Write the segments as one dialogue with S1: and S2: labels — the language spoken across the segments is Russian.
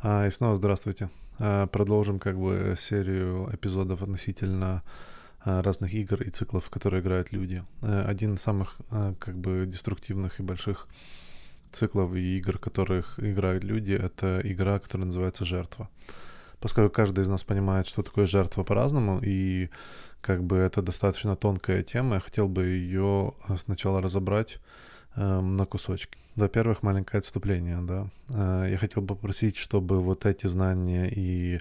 S1: А, и снова здравствуйте. А, продолжим как бы серию эпизодов относительно а, разных игр и циклов, в которые играют люди. А, один из самых как бы деструктивных и больших циклов и игр, которых играют люди, это игра, которая называется «Жертва». Поскольку каждый из нас понимает, что такое жертва по-разному, и как бы это достаточно тонкая тема, я хотел бы ее сначала разобрать э, на кусочки. Во-первых, маленькое отступление, да. Э, я хотел бы попросить, чтобы вот эти знания и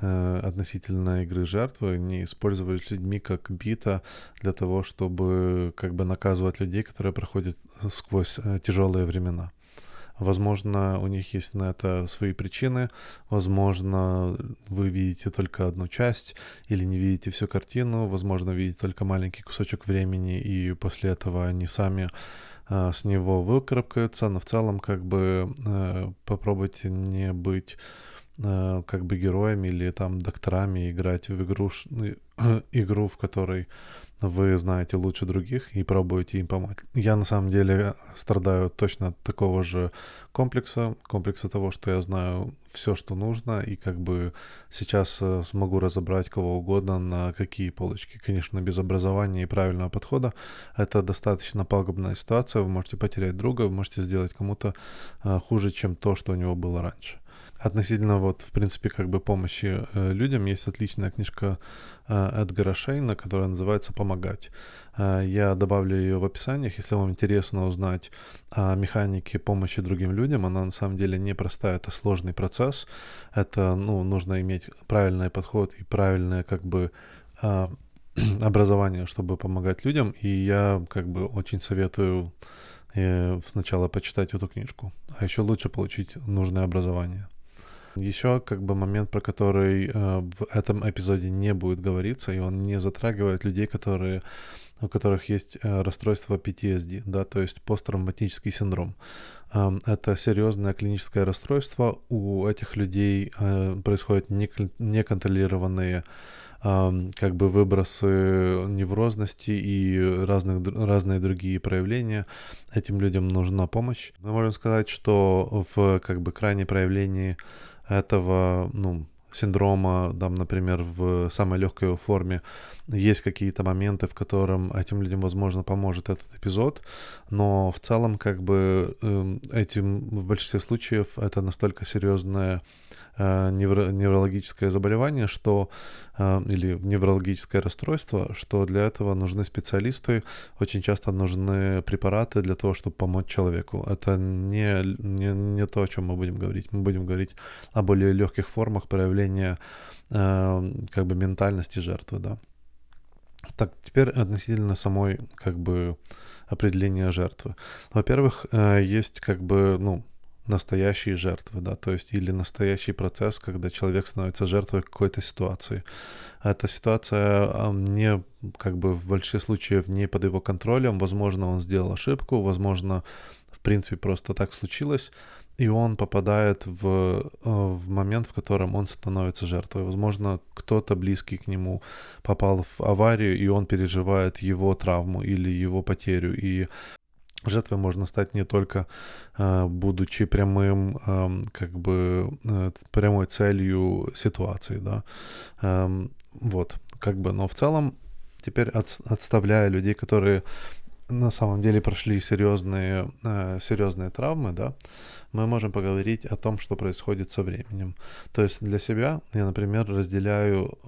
S1: э, относительно игры жертвы не использовались людьми как бита для того, чтобы как бы наказывать людей, которые проходят сквозь э, тяжелые времена. Возможно, у них есть на это свои причины, возможно, вы видите только одну часть или не видите всю картину, возможно, видите только маленький кусочек времени, и после этого они сами с него выкарабкаются, но в целом как бы э, попробуйте не быть э, как бы героями или там докторами, играть в игру, игру, в которой вы знаете лучше других и пробуете им помочь. Я на самом деле страдаю точно от такого же комплекса, комплекса того, что я знаю все, что нужно, и как бы сейчас э, смогу разобрать кого угодно на какие полочки. Конечно, без образования и правильного подхода это достаточно пагубная ситуация, вы можете потерять друга, вы можете сделать кому-то э, хуже, чем то, что у него было раньше относительно вот, в принципе, как бы помощи э, людям есть отличная книжка э, Эдгара Шейна, которая называется «Помогать». Э, я добавлю ее в описаниях, если вам интересно узнать о механике помощи другим людям. Она на самом деле непростая, это сложный процесс. Это, ну, нужно иметь правильный подход и правильное, как бы, э, образование, чтобы помогать людям. И я, как бы, очень советую э, сначала почитать эту книжку, а еще лучше получить нужное образование. Еще как бы момент, про который э, в этом эпизоде не будет говориться, и он не затрагивает людей, которые у которых есть э, расстройство PTSD, да, то есть посттравматический синдром. Э, это серьезное клиническое расстройство. У этих людей э, происходят неконтролированные э, как бы выбросы неврозности и разных, разные другие проявления. Этим людям нужна помощь. Мы можем сказать, что в как бы крайнем проявлении этого, ну, синдрома, там, например, в самой легкой форме, есть какие-то моменты, в котором этим людям, возможно, поможет этот эпизод, но в целом, как бы, эм, этим в большинстве случаев это настолько серьезное э, невро- неврологическое заболевание, что э, или неврологическое расстройство, что для этого нужны специалисты, очень часто нужны препараты для того, чтобы помочь человеку. Это не, не, не то, о чем мы будем говорить. Мы будем говорить о более легких формах проявления э, как бы ментальности жертвы, да. Так, теперь относительно самой как бы определения жертвы. Во-первых, э, есть как бы, ну, настоящие жертвы, да, то есть или настоящий процесс, когда человек становится жертвой какой-то ситуации. Эта ситуация не, как бы в большинстве случаев не под его контролем, возможно, он сделал ошибку, возможно, в принципе, просто так случилось, и он попадает в, э, в момент, в котором он становится жертвой. Возможно, кто-то близкий к нему попал в аварию, и он переживает его травму или его потерю. И жертвой можно стать не только э, будучи прямым, эм, как бы э, прямой целью ситуации, да. Эм, вот, как бы, но в целом теперь от, отставляя людей, которые на самом деле прошли серьезные, серьезные травмы, да, мы можем поговорить о том, что происходит со временем. То есть для себя я, например, разделяю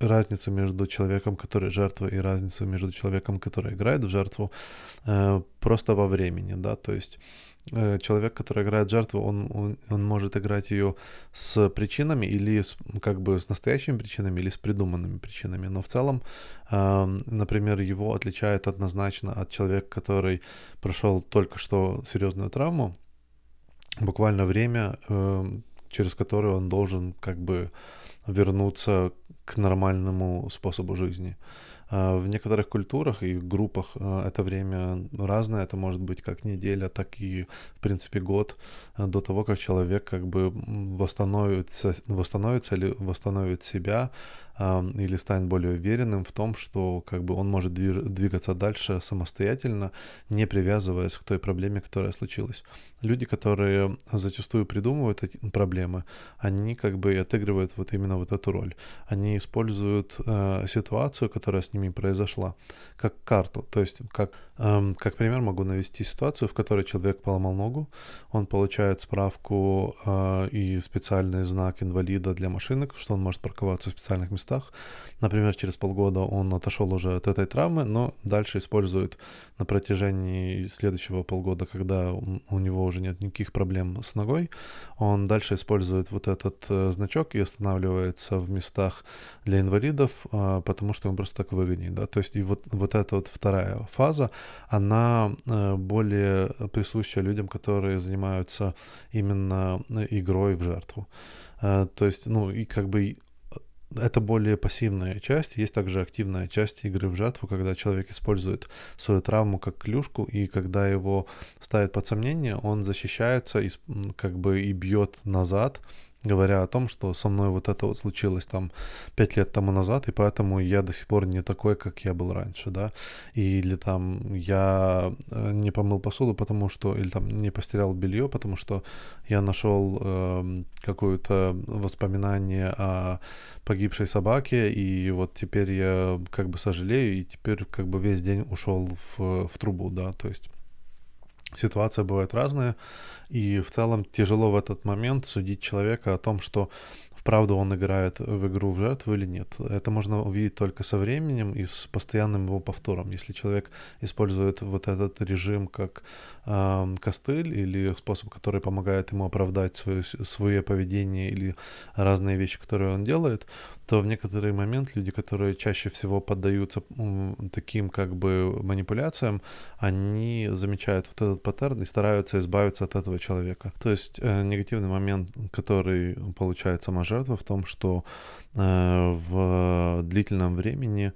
S1: разницу между человеком, который жертва, и разницу между человеком, который играет в жертву, э, просто во времени, да, то есть э, человек, который играет жертву, он, он, он может играть ее с причинами или с, как бы с настоящими причинами или с придуманными причинами, но в целом, э, например, его отличает однозначно от человека, который прошел только что серьезную травму, буквально время, э, через которое он должен как бы вернуться к нормальному способу жизни. А, в некоторых культурах и группах а, это время разное, это может быть как неделя, так и, в принципе, год а, до того, как человек как бы восстановится, восстановится или восстановит себя, или станет более уверенным в том, что как бы он может двигаться дальше самостоятельно, не привязываясь к той проблеме, которая случилась. Люди, которые зачастую придумывают эти проблемы, они как бы отыгрывают вот именно вот эту роль. Они используют э, ситуацию, которая с ними произошла, как карту. То есть, как, как пример могу навести ситуацию, в которой человек поломал ногу, он получает справку э, и специальный знак инвалида для машины, что он может парковаться в специальных местах. Например, через полгода он отошел уже от этой травмы, но дальше использует на протяжении следующего полгода, когда у него уже нет никаких проблем с ногой, он дальше использует вот этот э, значок и останавливается в местах для инвалидов, э, потому что ему просто так выгоднее, да, то есть и вот, вот эта вот вторая фаза, она э, более присуща людям, которые занимаются именно игрой в жертву. То есть, ну, и как бы это более пассивная часть. Есть также активная часть игры в жертву, когда человек использует свою травму как клюшку, и когда его ставят под сомнение, он защищается и как бы и бьет назад, говоря о том, что со мной вот это вот случилось там пять лет тому назад, и поэтому я до сих пор не такой, как я был раньше, да, или там я э, не помыл посуду, потому что, или там не постирал белье, потому что я нашел э, какое-то воспоминание о погибшей собаке, и вот теперь я как бы сожалею, и теперь как бы весь день ушел в, в трубу, да, то есть ситуация бывает разная, и в целом тяжело в этот момент судить человека о том, что вправду он играет в игру в жертву или нет. Это можно увидеть только со временем и с постоянным его повтором. Если человек использует вот этот режим как э, костыль или способ, который помогает ему оправдать свое, свое поведение или разные вещи, которые он делает, то в некоторый момент люди, которые чаще всего поддаются таким как бы манипуляциям, они замечают вот этот паттерн и стараются избавиться от этого человека. То есть э, негативный момент, который получает сама жертва в том, что э, в длительном времени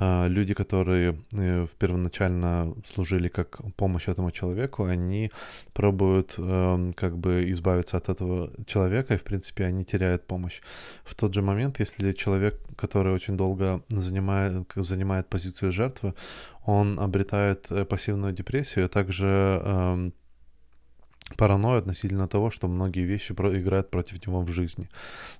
S1: люди, которые э, первоначально служили как помощь этому человеку, они пробуют эм, как бы избавиться от этого человека, и, в принципе, они теряют помощь. В тот же момент, если человек, который очень долго занимает, занимает позицию жертвы, он обретает э, пассивную депрессию, а также эм, паранойя относительно того, что многие вещи играют против него в жизни.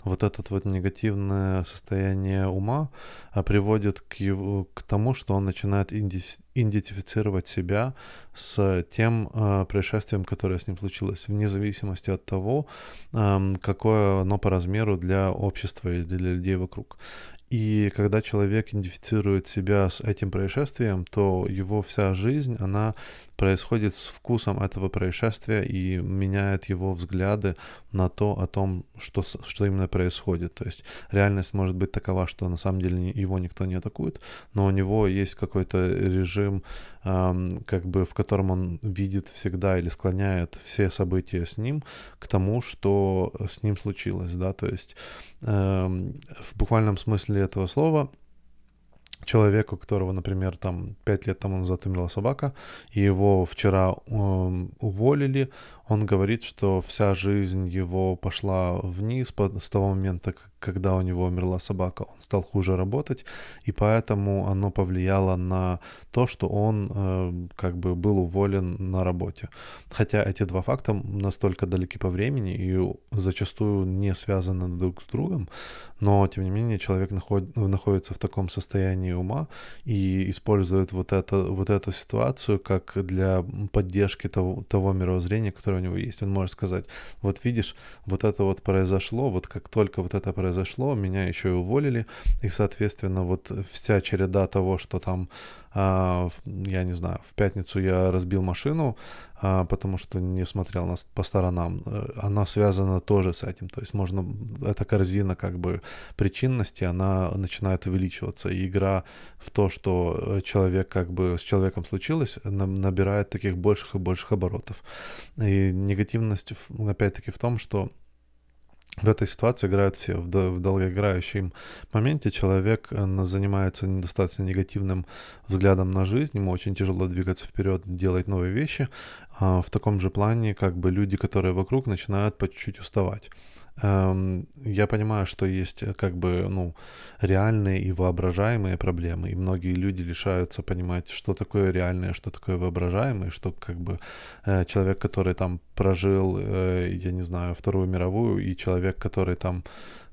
S1: Вот это вот негативное состояние ума а, приводит к, его, к тому, что он начинает идентифицировать себя с тем э, происшествием, которое с ним случилось, вне зависимости от того, э, какое оно по размеру для общества и для людей вокруг. И когда человек идентифицирует себя с этим происшествием, то его вся жизнь, она происходит с вкусом этого происшествия и меняет его взгляды на то, о том, что, что именно происходит. То есть реальность может быть такова, что на самом деле его никто не атакует, но у него есть какой-то режим, как бы, в котором он видит всегда или склоняет все события с ним к тому, что с ним случилось, да, то есть эм, в буквальном смысле этого слова человеку, которого, например, там пять лет тому назад умерла собака, и его вчера э, уволили, он говорит, что вся жизнь его пошла вниз с того момента, когда у него умерла собака. Он стал хуже работать, и поэтому оно повлияло на то, что он э, как бы был уволен на работе. Хотя эти два факта настолько далеки по времени и зачастую не связаны друг с другом, но тем не менее человек наход, находится в таком состоянии ума и использует вот, это, вот эту ситуацию как для поддержки того, того мировоззрения, которое него есть. Он может сказать, вот видишь, вот это вот произошло, вот как только вот это произошло, меня еще и уволили, и, соответственно, вот вся череда того, что там, а, я не знаю, в пятницу я разбил машину, потому что не смотрел на, по сторонам, э, она связана тоже с этим. То есть можно, эта корзина как бы причинности, она начинает увеличиваться. И игра в то, что э, человек как бы с человеком случилось, набирает таких больших и больших оборотов. И негативность опять-таки в том, что в этой ситуации играют все. В, в долгоиграющем моменте человек э, занимается недостаточно негативным взглядом на жизнь, ему очень тяжело двигаться вперед, делать новые вещи. А в таком же плане как бы люди, которые вокруг, начинают по чуть-чуть уставать. Эм, я понимаю, что есть э, как бы, ну, реальные и воображаемые проблемы, и многие люди лишаются понимать, что такое реальное, что такое воображаемое, что как бы э, человек, который там прожил, э, я не знаю, Вторую мировую, и человек, который там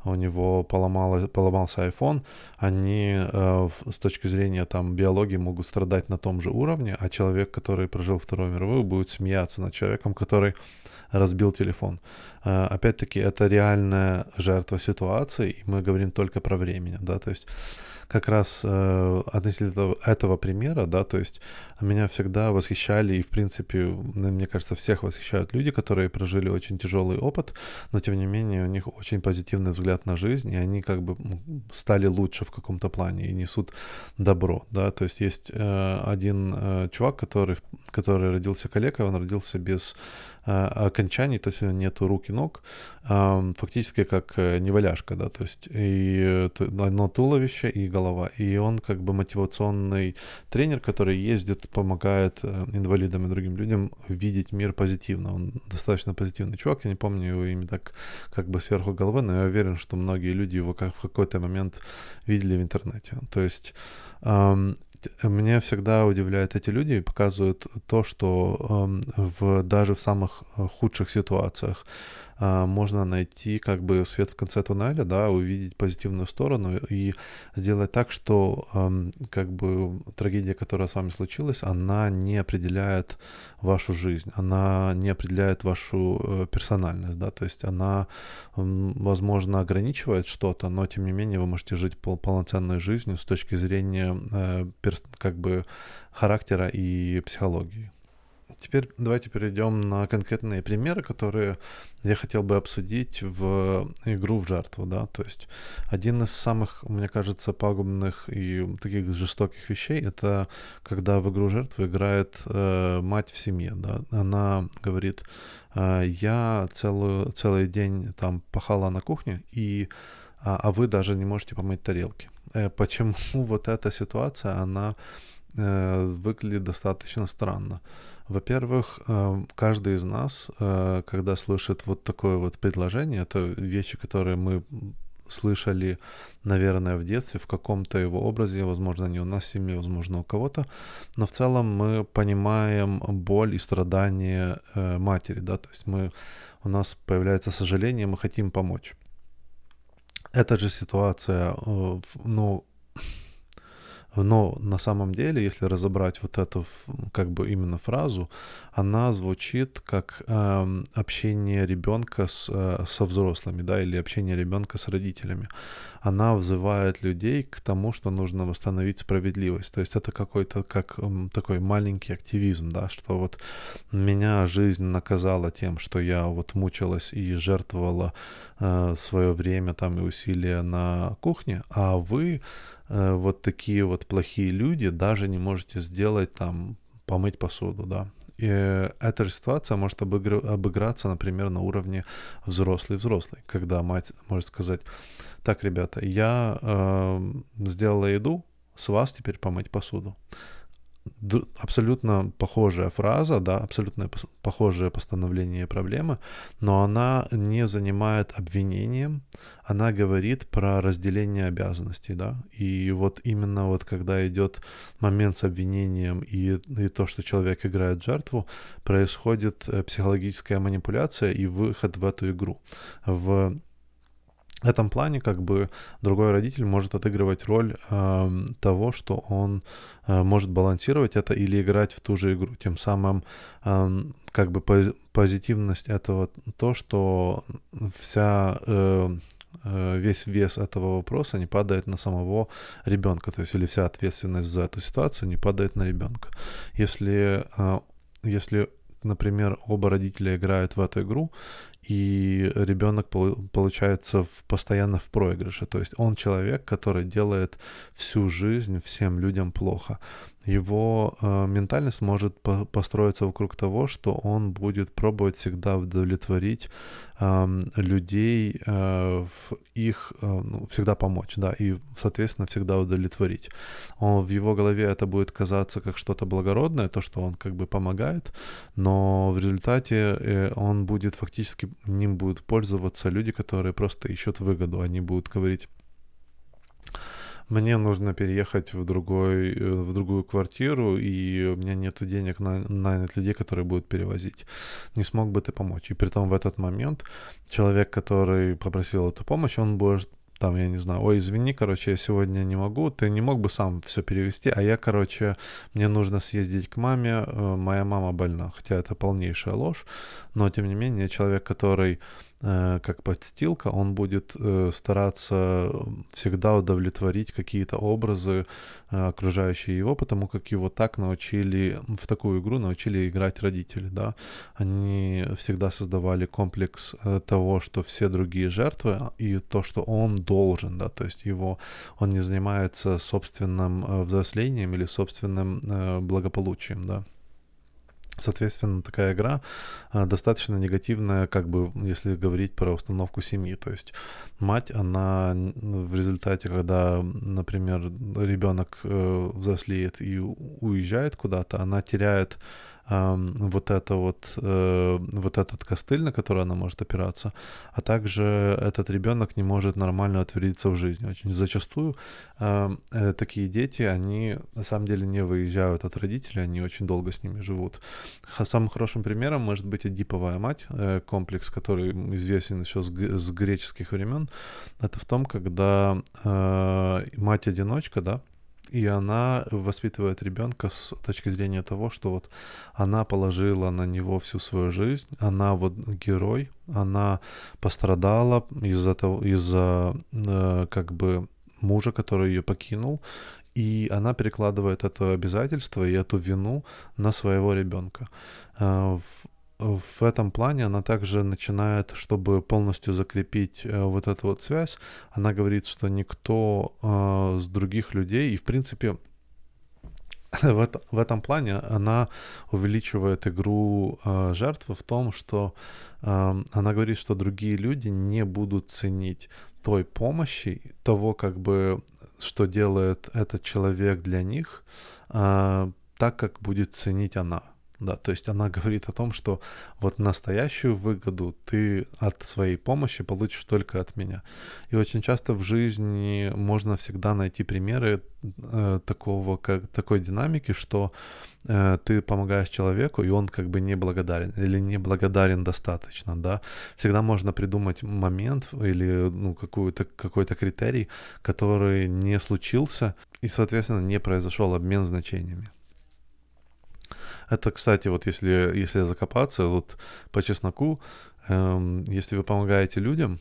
S1: у него поломало, поломался iPhone, они э, с точки зрения там биологии могут страдать на том же уровне, а человек, который прожил Вторую мировую, будет смеяться над человеком, который разбил телефон. Э, опять-таки, это реальная жертва ситуации, и мы говорим только про время, да, то есть как раз э, относительно этого, примера, да, то есть меня всегда восхищали, и в принципе, мне кажется, всех восхищают люди, которые прожили очень тяжелый опыт, но тем не менее у них очень позитивный взгляд на жизнь, и они как бы стали лучше в каком-то плане и несут добро, да, то есть есть э, один э, чувак, который, который родился калекой, он родился без окончаний, то есть нету рук и ног, э, фактически как э, неваляшка, да, то есть и одно туловище и голова, и он как бы мотивационный тренер, который ездит, помогает э, инвалидам и другим людям видеть мир позитивно, он достаточно позитивный чувак, я не помню его имя так как бы сверху головы, но я уверен, что многие люди его как в какой-то момент видели в интернете, то есть меня всегда удивляют эти люди и показывают то, что в, даже в самых э, худших ситуациях можно найти как бы свет в конце туннеля, да, увидеть позитивную сторону и сделать так, что как бы трагедия, которая с вами случилась, она не определяет вашу жизнь, она не определяет вашу э, персональность, да, то есть она, возможно, ограничивает что-то, но тем не менее вы можете жить пол полноценной жизнью с точки зрения э, как бы характера и психологии. Теперь давайте перейдем на конкретные примеры, которые я хотел бы обсудить в игру в жертву, да, то есть один из самых, мне кажется, пагубных и таких жестоких вещей, это когда в игру в жертву играет э, мать в семье, да, она говорит, э, я целую, целый день там пахала на кухне, и, а, а вы даже не можете помыть тарелки. Э, почему вот эта ситуация, она э, выглядит достаточно странно. Во-первых, э, каждый из нас, э, когда слышит вот такое вот предложение, это вещи, которые мы слышали, наверное, в детстве, в каком-то его образе, возможно, не у нас в семье, возможно, у кого-то, но в целом мы понимаем боль и страдания э, матери, да, то есть мы, у нас появляется сожаление, мы хотим помочь. Эта же ситуация, ну, но на самом деле, если разобрать вот эту как бы именно фразу, она звучит как э, общение ребенка с, э, со взрослыми, да, или общение ребенка с родителями. Она взывает людей к тому, что нужно восстановить справедливость. То есть это какой-то как э, такой маленький активизм, да, что вот меня жизнь наказала тем, что я вот мучилась и жертвовала э, свое время там и усилия на кухне, а вы Э, вот такие вот плохие люди даже не можете сделать там помыть посуду, да. И эта же ситуация может обыгр... обыграться, например, на уровне взрослый-взрослый, когда мать может сказать, так, ребята, я э, сделала еду, с вас теперь помыть посуду абсолютно похожая фраза, да, абсолютно похожее постановление проблемы, но она не занимает обвинением, она говорит про разделение обязанностей, да, и вот именно вот когда идет момент с обвинением и, и то, что человек играет жертву, происходит э, психологическая манипуляция и выход в эту игру. В этом плане как бы другой родитель может отыгрывать роль э, того, что он э, может балансировать это или играть в ту же игру. Тем самым э, как бы позитивность этого то, что вся э, э, весь вес этого вопроса не падает на самого ребенка, то есть или вся ответственность за эту ситуацию не падает на ребенка. Если э, если например, оба родителя играют в эту игру, и ребенок получается в, постоянно в проигрыше. То есть он человек, который делает всю жизнь всем людям плохо его э, ментальность может по построиться вокруг того, что он будет пробовать всегда удовлетворить э, людей э, в их, э, ну, всегда помочь, да, и, соответственно, всегда удовлетворить. Он, в его голове это будет казаться как что-то благородное, то, что он как бы помогает, но в результате э, он будет фактически ним будут пользоваться люди, которые просто ищут выгоду. Они будут говорить, мне нужно переехать в, другой, э, в другую квартиру, и у меня нет денег на нанять людей, которые будут перевозить. Не смог бы ты помочь? И при том в этот момент человек, который попросил эту помощь, он будет там, я не знаю, ой, извини, короче, я сегодня не могу, ты не мог бы сам все перевести, а я, короче, мне нужно съездить к маме, э, моя мама больна, хотя это полнейшая ложь, но, тем не менее, человек, который как подстилка, он будет э, стараться всегда удовлетворить какие-то образы э, окружающие его, потому как его так научили, в такую игру научили играть родители, да. Они всегда создавали комплекс того, что все другие жертвы, и то, что он должен, да, то есть его, он не занимается собственным взрослением или собственным благополучием, да. Соответственно, такая игра а, достаточно негативная, как бы, если говорить про установку семьи. То есть мать, она в результате, когда, например, ребенок э, взрослеет и уезжает куда-то, она теряет вот это вот, э, вот этот костыль, на который она может опираться, а также этот ребенок не может нормально утвердиться в жизни. Очень зачастую э, такие дети, они на самом деле не выезжают от родителей, они очень долго с ними живут. Самым хорошим примером может быть Эдиповая мать, э, комплекс, который известен еще с, с греческих времен. Это в том, когда мать-одиночка, да, и она воспитывает ребенка с точки зрения того, что вот она положила на него всю свою жизнь, она вот герой, она пострадала из-за того, из-за э, как бы мужа, который ее покинул, и она перекладывает это обязательство и эту вину на своего ребенка. Э, в этом плане она также начинает, чтобы полностью закрепить э, вот эту вот связь, она говорит, что никто э, с других людей, и в принципе в, это, в этом плане она увеличивает игру э, жертвы в том, что э, она говорит, что другие люди не будут ценить той помощи, того, как бы, что делает этот человек для них, э, так, как будет ценить она. Да, то есть она говорит о том, что вот настоящую выгоду ты от своей помощи получишь только от меня. И очень часто в жизни можно всегда найти примеры э, такого, как, такой динамики, что э, ты помогаешь человеку, и он как бы не благодарен или не благодарен достаточно, да. Всегда можно придумать момент или ну, какую-то, какой-то критерий, который не случился, и, соответственно, не произошел обмен значениями. Это, кстати, вот если, если закопаться, вот по чесноку, эм, если вы помогаете людям,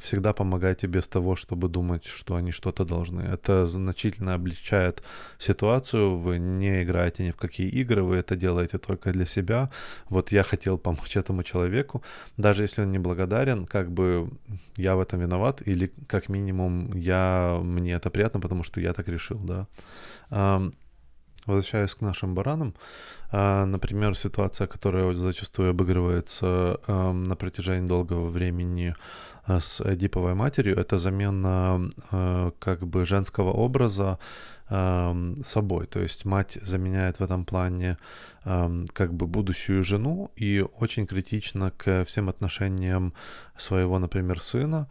S1: всегда помогайте без того, чтобы думать, что они что-то должны. Это значительно облегчает ситуацию. Вы не играете ни в какие игры, вы это делаете только для себя. Вот я хотел помочь этому человеку, даже если он не благодарен, как бы я в этом виноват, или как минимум я, мне это приятно, потому что я так решил, да. Возвращаясь к нашим баранам, а, например, ситуация, которая зачастую обыгрывается на протяжении долгого времени а, с Эдиповой матерью, это замена а, как бы женского образа собой. То есть мать заменяет в этом плане как бы будущую жену и очень критично к всем отношениям своего, например, сына,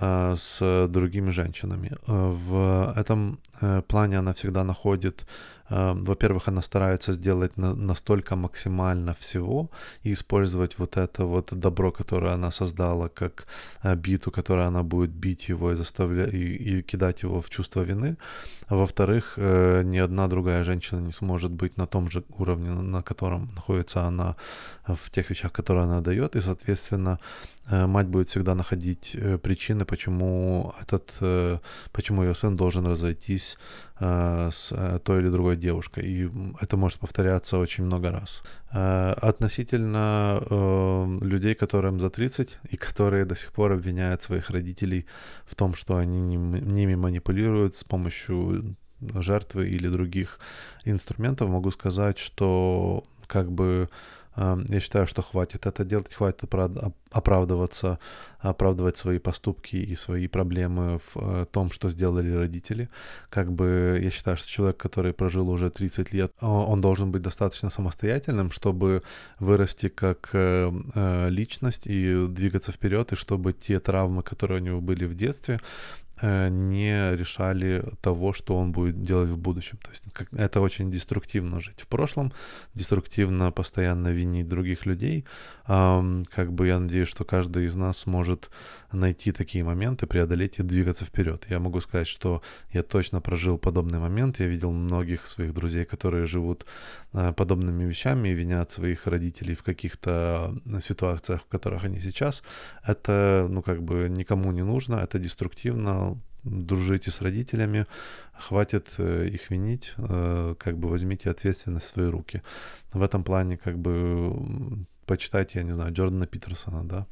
S1: с другими женщинами. В этом э, плане она всегда находит Эм, во-первых, она старается сделать на, настолько максимально всего и использовать вот это вот добро, которое она создала, как э, биту, которой она будет бить его и заставлять и, и кидать его в чувство вины. Во-вторых, э, ни одна другая женщина не сможет быть на том же уровне, на котором находится она в тех вещах, которые она дает, и, соответственно, э, мать будет всегда находить причины, почему этот, почему ее сын должен разойтись с той или другой девушкой. И это может повторяться очень много раз. Э, относительно э, людей, которым за 30 и которые до сих пор обвиняют своих родителей в том, что они ними манипулируют с помощью жертвы или других инструментов, могу сказать, что как бы Эм, я считаю, что хватит это делать, хватит оправдываться, оправдывать свои поступки и свои проблемы в э, том, что сделали родители. Как бы я считаю, что человек, который прожил уже 30 лет, он должен быть достаточно самостоятельным, чтобы вырасти как э, э, личность и двигаться вперед, и чтобы те травмы, которые у него были в детстве, не решали того, что он будет делать в будущем. То есть как, это очень деструктивно жить в прошлом, деструктивно постоянно винить других людей. Эм, как бы я надеюсь, что каждый из нас может найти такие моменты, преодолеть и двигаться вперед. Я могу сказать, что я точно прожил подобный момент. Я видел многих своих друзей, которые живут э, подобными вещами и винят своих родителей в каких-то ситуациях, в которых они сейчас. Это, ну, как бы никому не нужно, это деструктивно, дружите с родителями, хватит э, их винить, э, как бы возьмите ответственность в свои руки. В этом плане, как бы, почитайте, я не знаю, Джордана Питерсона, да.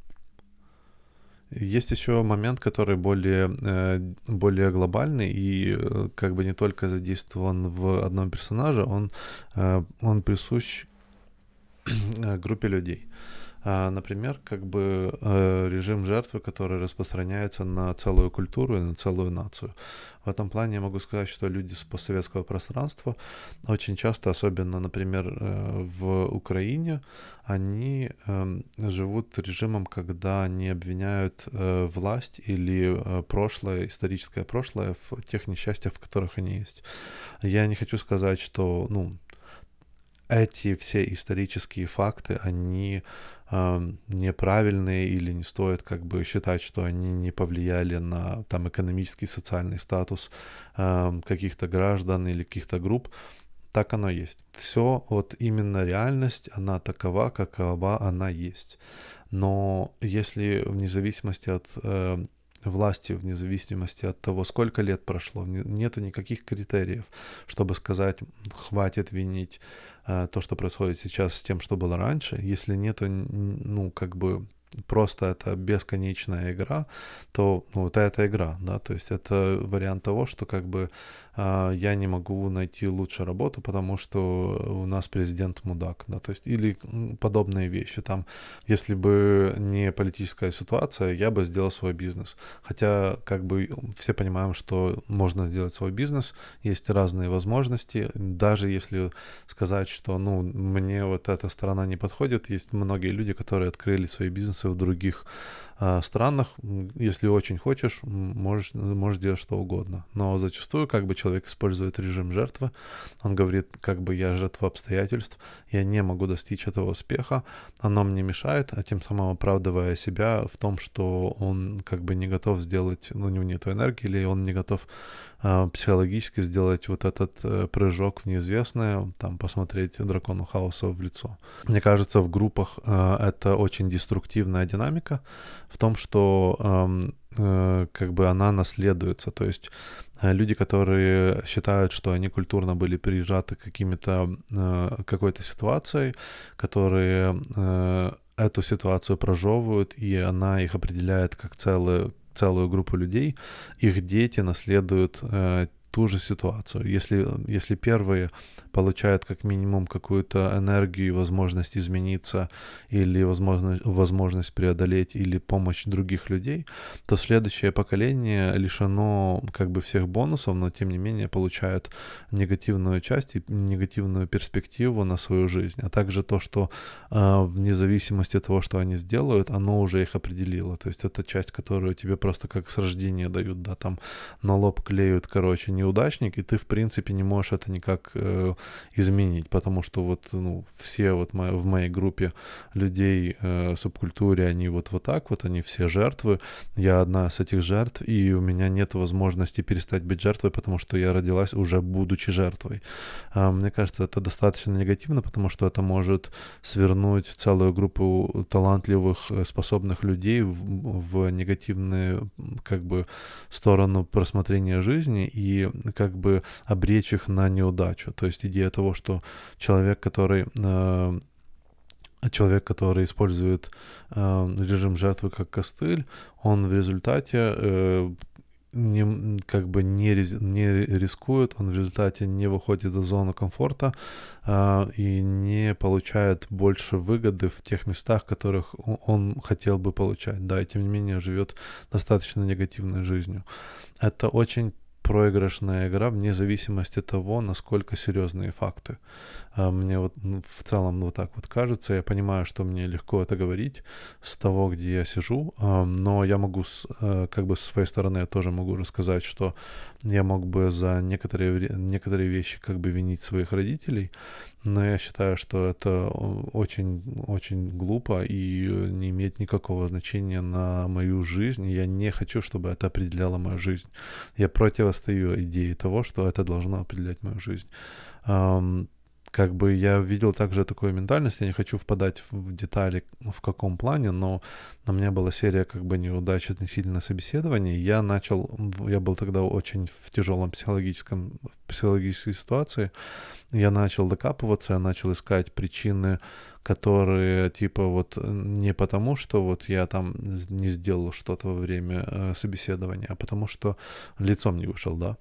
S1: Есть еще момент, который более, э, более глобальный и как бы не только задействован в одном персонаже, он, он присущ группе людей. А, например, как бы э, режим жертвы, который распространяется на целую культуру и на целую нацию. В этом плане я могу сказать, что люди с постсоветского пространства очень часто, особенно, например, э, в Украине, они эм, живут режимом, когда они обвиняют э, власть или прошлое, историческое прошлое в тех несчастьях, в которых они есть. Я не хочу сказать, что, ну, эти все исторические факты, они неправильные или не стоит как бы считать, что они не повлияли на там экономический, социальный статус каких-то граждан или каких-то групп. Так оно есть. Все, вот именно реальность, она такова, какова она есть. Но если вне зависимости от э, власти вне зависимости от того, сколько лет прошло. Нету никаких критериев, чтобы сказать, хватит винить э, то, что происходит сейчас с тем, что было раньше. Если нету, ну, как бы просто это бесконечная игра, то ну, вот это игра, да, то есть это вариант того, что как бы я не могу найти лучше работу, потому что у нас президент мудак, да, то есть или подобные вещи, там, если бы не политическая ситуация, я бы сделал свой бизнес, хотя как бы все понимаем, что можно сделать свой бизнес, есть разные возможности, даже если сказать, что, ну, мне вот эта сторона не подходит, есть многие люди, которые открыли свои бизнесы в других а, странах, если очень хочешь, можешь, можешь делать что угодно. Но зачастую как бы человек использует режим жертвы, он говорит, как бы я жертва обстоятельств, я не могу достичь этого успеха, оно мне мешает, а тем самым оправдывая себя в том, что он как бы не готов сделать, ну, у него нет энергии, или он не готов психологически сделать вот этот э, прыжок в неизвестное, там, посмотреть дракону хаоса в лицо. Мне кажется, в группах э, это очень деструктивная динамика, в том, что эм, э, как бы она наследуется. То есть люди, которые считают, что они культурно были прижаты какими-то какой-то ситуацией, которые эту ситуацию прожевывают, и она их определяет как целую целую группу людей, их дети наследуют э, ту же ситуацию. Если, если первые получают как минимум какую-то энергию возможность измениться или возможность, возможность преодолеть или помощь других людей, то следующее поколение лишено как бы всех бонусов, но тем не менее получает негативную часть и негативную перспективу на свою жизнь, а также то, что э, вне зависимости от того, что они сделают, оно уже их определило. То есть это часть, которую тебе просто как с рождения дают, да, там на лоб клеют, короче, не неудачник, и ты, в принципе, не можешь это никак э, изменить, потому что вот, ну, все вот мо- в моей группе людей э, субкультуре, они вот вот так вот, они все жертвы, я одна из этих жертв, и у меня нет возможности перестать быть жертвой, потому что я родилась уже будучи жертвой. Э, мне кажется, это достаточно негативно, потому что это может свернуть целую группу талантливых, э, способных людей в, в негативную, как бы, сторону просмотрения жизни, и как бы обречь их на неудачу. То есть идея того, что человек, который э, человек, который использует э, режим жертвы как костыль, он в результате э, не, как бы не, не рискует, он в результате не выходит из зоны комфорта э, и не получает больше выгоды в тех местах, которых он хотел бы получать, да, и тем не менее живет достаточно негативной жизнью. Это очень проигрышная игра вне зависимости от того, насколько серьезные факты. А, мне вот ну, в целом вот так вот кажется. Я понимаю, что мне легко это говорить с того, где я сижу, но я могу, э, как бы с своей стороны, я тоже могу рассказать, что я мог бы за некоторые, некоторые вещи как бы винить своих родителей, но я считаю, что это очень-очень глупо и не имеет никакого значения на мою жизнь. Я не хочу, чтобы это определяло мою жизнь. Я противостою идее того, что это должно определять мою жизнь как бы я видел также такую ментальность, я не хочу впадать в детали в каком плане, но на меня была серия как бы неудач относительно собеседования, я начал, я был тогда очень в тяжелом психологическом, психологической ситуации, я начал докапываться, я начал искать причины, которые типа вот не потому, что вот я там не сделал что-то во время э, собеседования, а потому что лицом не вышел, да.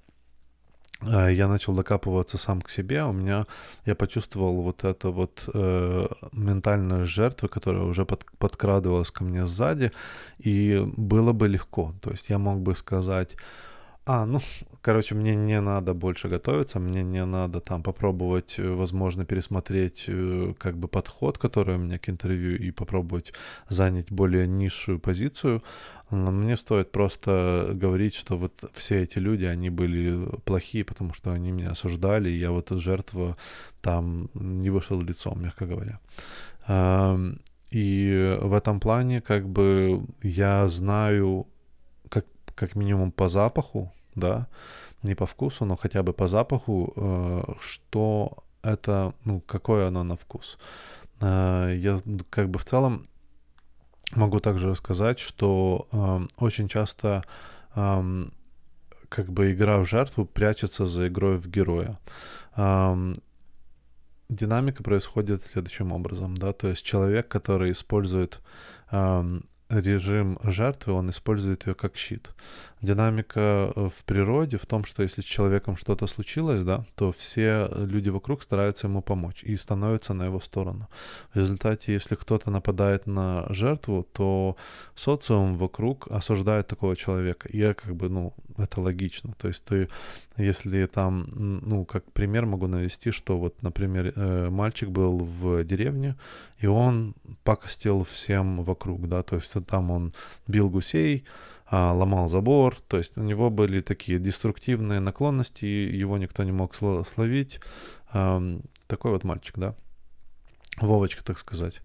S1: Э, я начал докапываться сам к себе, у меня, я почувствовал вот это вот э, ментальная жертва, которая уже под, подкрадывалась ко мне сзади, и было бы легко, то есть я мог бы сказать, а, ну, короче, мне не надо больше готовиться, мне не надо там попробовать, э, возможно, пересмотреть э, как бы подход, который у меня к интервью, и попробовать занять более низшую позицию. Мне стоит просто говорить, что вот все эти люди, они были плохие, потому что они меня осуждали, и я вот жертва там не вышел лицом, мягко говоря. И в этом плане как бы я знаю как, минимум по запаху, да, не по вкусу, но хотя бы по запаху, э, что это, ну, какое оно на вкус. Э, я как бы в целом могу также рассказать, что э, очень часто э, как бы игра в жертву прячется за игрой в героя. Э, динамика происходит следующим образом, да, то есть человек, который использует э, режим жертвы, он использует ее как щит. Динамика э, в природе в том, что если с человеком что-то случилось, да, то все люди вокруг стараются ему помочь и становятся на его сторону. В результате, если кто-то нападает на жертву, то социум вокруг осуждает такого человека. И я как бы, ну, это логично. То есть ты, если там, ну, как пример могу навести, что вот, например, э, мальчик был в деревне, и он пакостил всем вокруг, да, то есть там он бил гусей, ломал забор, то есть у него были такие деструктивные наклонности, его никто не мог словить. Такой вот мальчик, да, Вовочка, так сказать.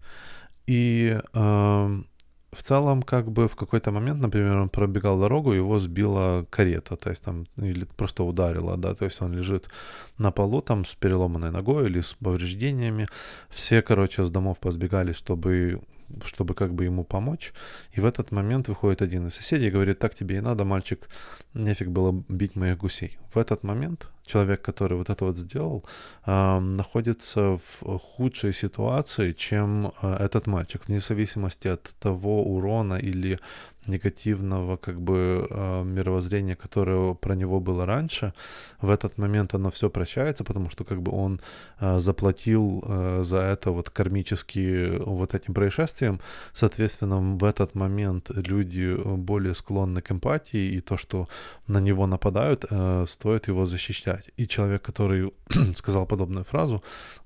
S1: И в целом, как бы в какой-то момент, например, он пробегал дорогу, его сбила карета, то есть там, или просто ударила, да, то есть он лежит на полу там с переломанной ногой или с повреждениями. Все, короче, с домов позбегали, чтобы чтобы как бы ему помочь. И в этот момент выходит один из соседей и говорит, так тебе и надо, мальчик, нефиг было бить моих гусей. В этот момент человек, который вот это вот сделал, э, находится в худшей ситуации, чем э, этот мальчик, вне зависимости от того урона или негативного как бы э, мировоззрения, которое про него было раньше, в этот момент оно все прощается, потому что как бы он э, заплатил э, за это вот кармически вот этим происшествием, соответственно, в этот момент люди более склонны к эмпатии, и то, что на него нападают, стоит его защищать. И человек, который сказал подобную фразу,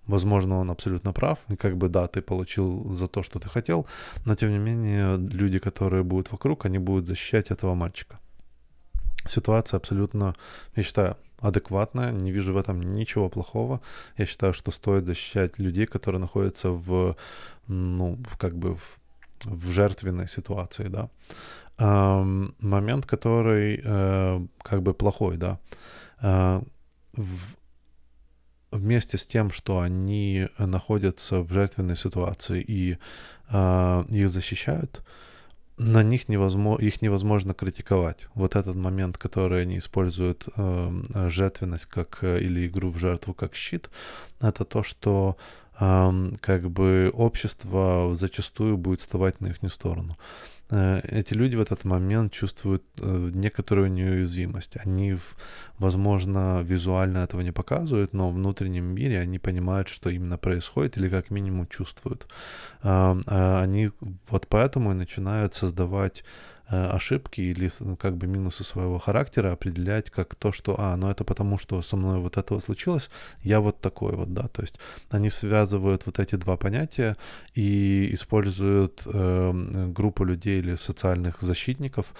S1: Возможно, он абсолютно прав, и как бы да, ты получил за то, что ты хотел, но тем не менее люди, которые будут вокруг, они будут защищать этого мальчика. Ситуация абсолютно, я считаю, адекватная, не вижу в этом ничего плохого. Я считаю, что стоит защищать людей, которые находятся в, ну, как бы в, в жертвенной ситуации, да. Эм, момент, который э, как бы плохой, да. Э, в, вместе с тем, что они находятся в жертвенной ситуации и э, их защищают, на них невозможно, их невозможно критиковать. Вот этот момент, который они используют э, жертвенность как или игру в жертву как щит, это то, что как бы общество зачастую будет вставать на их сторону. Э, эти люди в этот момент чувствуют э, некоторую неуязвимость. Они, возможно, визуально этого не показывают, но в внутреннем мире они понимают, что именно происходит, или как минимум чувствуют. А они вот поэтому и начинают создавать ошибки или как бы минусы своего характера определять как то, что, а, ну это потому, что со мной вот этого случилось, я вот такой вот, да, то есть они связывают вот эти два понятия и используют э, группу людей или социальных защитников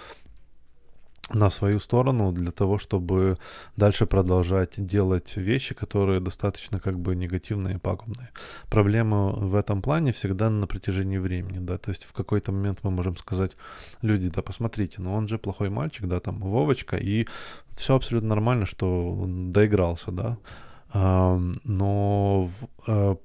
S1: на свою сторону для того, чтобы дальше продолжать делать вещи, которые достаточно как бы негативные и пагубные. Проблема в этом плане всегда на протяжении времени, да, то есть в какой-то момент мы можем сказать, люди, да, посмотрите, ну он же плохой мальчик, да, там Вовочка, и все абсолютно нормально, что доигрался, да, но э,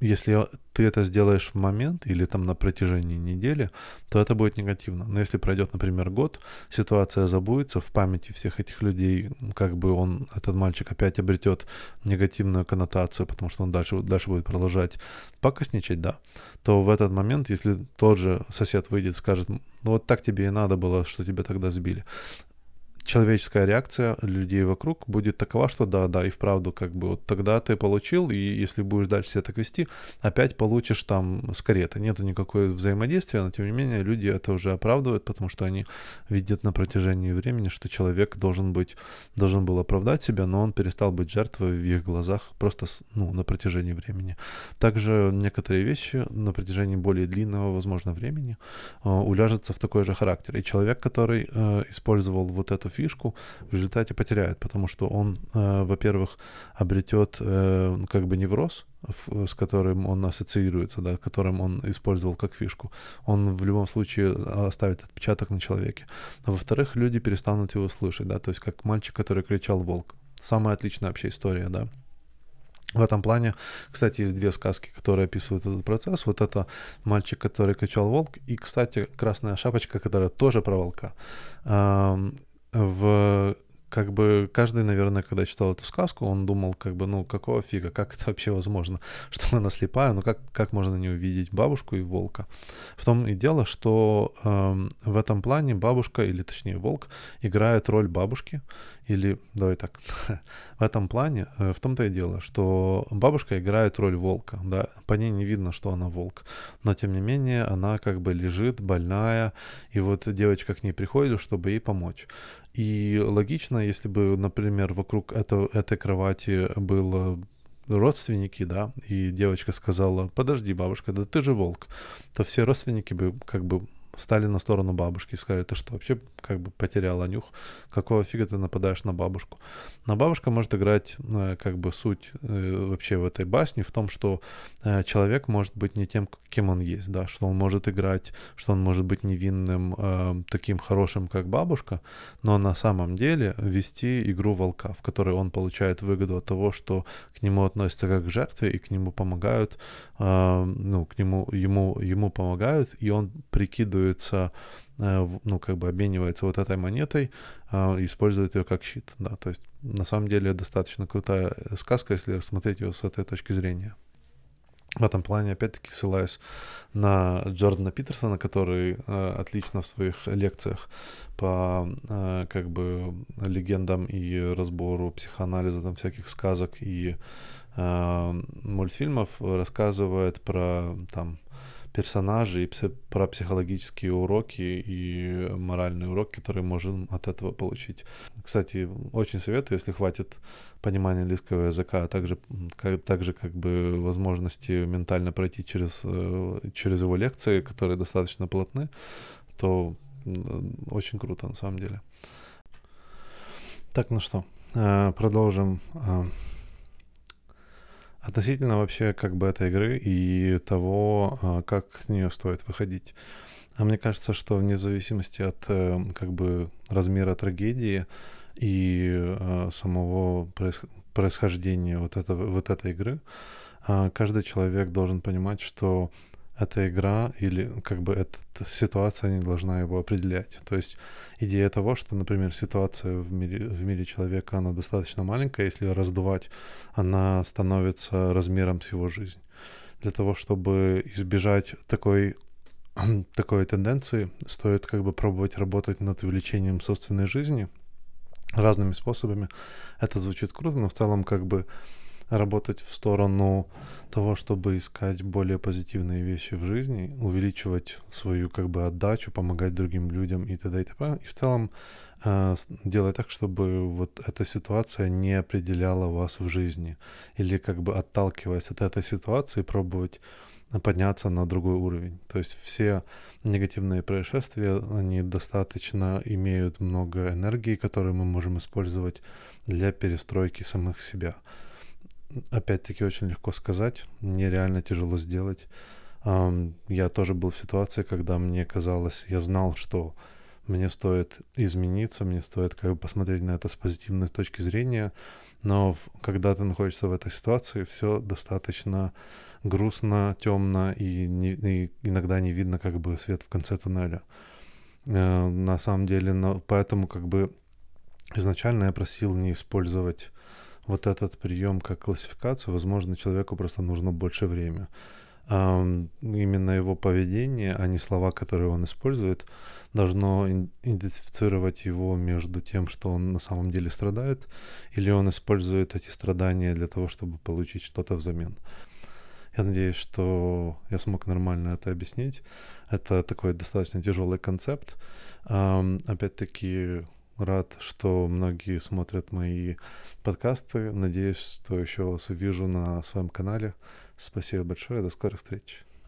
S1: если ты это сделаешь в момент или там на протяжении недели, то это будет негативно. Но если пройдет, например, год, ситуация забудется в памяти всех этих людей, как бы он, этот мальчик опять обретет негативную коннотацию, потому что он дальше, дальше будет продолжать покосничать, да, то в этот момент, если тот же сосед выйдет скажет, ну вот так тебе и надо было, что тебя тогда сбили, человеческая реакция людей вокруг будет такова, что да, да, и вправду, как бы вот тогда ты получил, и если будешь дальше себя так вести, опять получишь там скорее. Это Нету никакой взаимодействия, но тем не менее люди это уже оправдывают, потому что они видят на протяжении времени, что человек должен быть, должен был оправдать себя, но он перестал быть жертвой в их глазах просто ну, на протяжении времени. Также некоторые вещи на протяжении более длинного, возможно, времени э, уляжутся в такой же характер. И человек, который э, использовал вот эту фишку, в результате потеряет, потому что он, э, во-первых, обретет э, как бы невроз, с которым он ассоциируется, да, которым он использовал как фишку. Он в любом случае оставит отпечаток на человеке. А во-вторых, люди перестанут его слышать, да, то есть как мальчик, который кричал «волк». Самая отличная вообще история, да. В этом плане, кстати, есть две сказки, которые описывают этот процесс. Вот это мальчик, который кричал волк, и, кстати, красная шапочка, которая тоже про волка в как бы каждый, наверное, когда читал эту сказку, он думал, как бы, ну, какого фига, как это вообще возможно, что она слепая, ну, как, как можно не увидеть бабушку и волка? В том и дело, что э, в этом плане бабушка, или точнее волк, играет роль бабушки, или, давай так, в этом плане, э, в том-то и дело, что бабушка играет роль волка, да, по ней не видно, что она волк, но тем не менее она как бы лежит больная, и вот девочка к ней приходит, чтобы ей помочь. И логично, если бы, например, вокруг этого, этой кровати было родственники, да, и девочка сказала, подожди, бабушка, да ты же волк, то все родственники бы как бы стали на сторону бабушки и сказали, ты что, вообще как бы потеряла нюх? Какого фига ты нападаешь на бабушку? Но бабушка может играть э, как бы суть э, вообще в этой басне в том, что э, человек может быть не тем, кем он есть, да, что он может играть, что он может быть невинным, таким хорошим, как бабушка, но на самом деле вести игру волка, в которой он получает выгоду от того, что к нему относятся как к жертве и к нему помогают, ну, к нему, ему, ему помогают, и он прикидывает используется, э, ну, как бы обменивается вот этой монетой, а, использует ее как щит, да, то есть на самом деле достаточно крутая сказка, если рассмотреть ее с этой точки зрения. В этом плане, опять-таки, ссылаюсь на Джордана Питерсона, который э, отлично в своих лекциях по э, как бы легендам и разбору психоанализа там всяких сказок и э, мультфильмов рассказывает про там персонажей, и про психологические уроки и моральные уроки, которые можем от этого получить. Кстати, очень советую, если хватит понимания английского языка, а также, как, также как бы возможности ментально пройти через, э, через его лекции, которые достаточно плотны, то очень круто на самом деле. Так, ну что, э, продолжим э, Относительно вообще как бы этой игры и того, а, как с нее стоит выходить. А мне кажется, что вне зависимости от э, как бы размера трагедии и э, самого происхождения вот, этого, вот этой игры, а, каждый человек должен понимать, что эта игра или как бы эта ситуация не должна его определять. То есть идея того, что, например, ситуация в мире, в мире человека, она достаточно маленькая, если раздувать, она становится размером с его жизнь. Для того, чтобы избежать такой такой тенденции, стоит как бы пробовать работать над увеличением собственной жизни разными способами. Это звучит круто, но в целом как бы работать в сторону того, чтобы искать более позитивные вещи в жизни, увеличивать свою как бы отдачу, помогать другим людям и т.д. и т.п. И в целом э, делать так, чтобы вот эта ситуация не определяла вас в жизни. Или как бы отталкиваясь от этой ситуации, пробовать подняться на другой уровень. То есть все негативные происшествия, они достаточно имеют много энергии, которую мы можем использовать для перестройки самих себя опять-таки очень легко сказать, нереально тяжело сделать. Я тоже был в ситуации, когда мне казалось, я знал, что мне стоит измениться, мне стоит как бы посмотреть на это с позитивной точки зрения, но когда ты находишься в этой ситуации, все достаточно грустно, темно и, не, и иногда не видно как бы свет в конце туннеля. Э, на самом деле, но, поэтому как бы изначально я просил не использовать вот этот прием как классификацию, возможно, человеку просто нужно больше времени. Именно его поведение, а не слова, которые он использует, должно идентифицировать его между тем, что он на самом деле страдает, или он использует эти страдания для того, чтобы получить что-то взамен. Я надеюсь, что я смог нормально это объяснить. Это такой достаточно тяжелый концепт. Опять-таки, Рад, что многие смотрят мои подкасты. Надеюсь, что еще вас увижу на своем канале. Спасибо большое. До скорых встреч.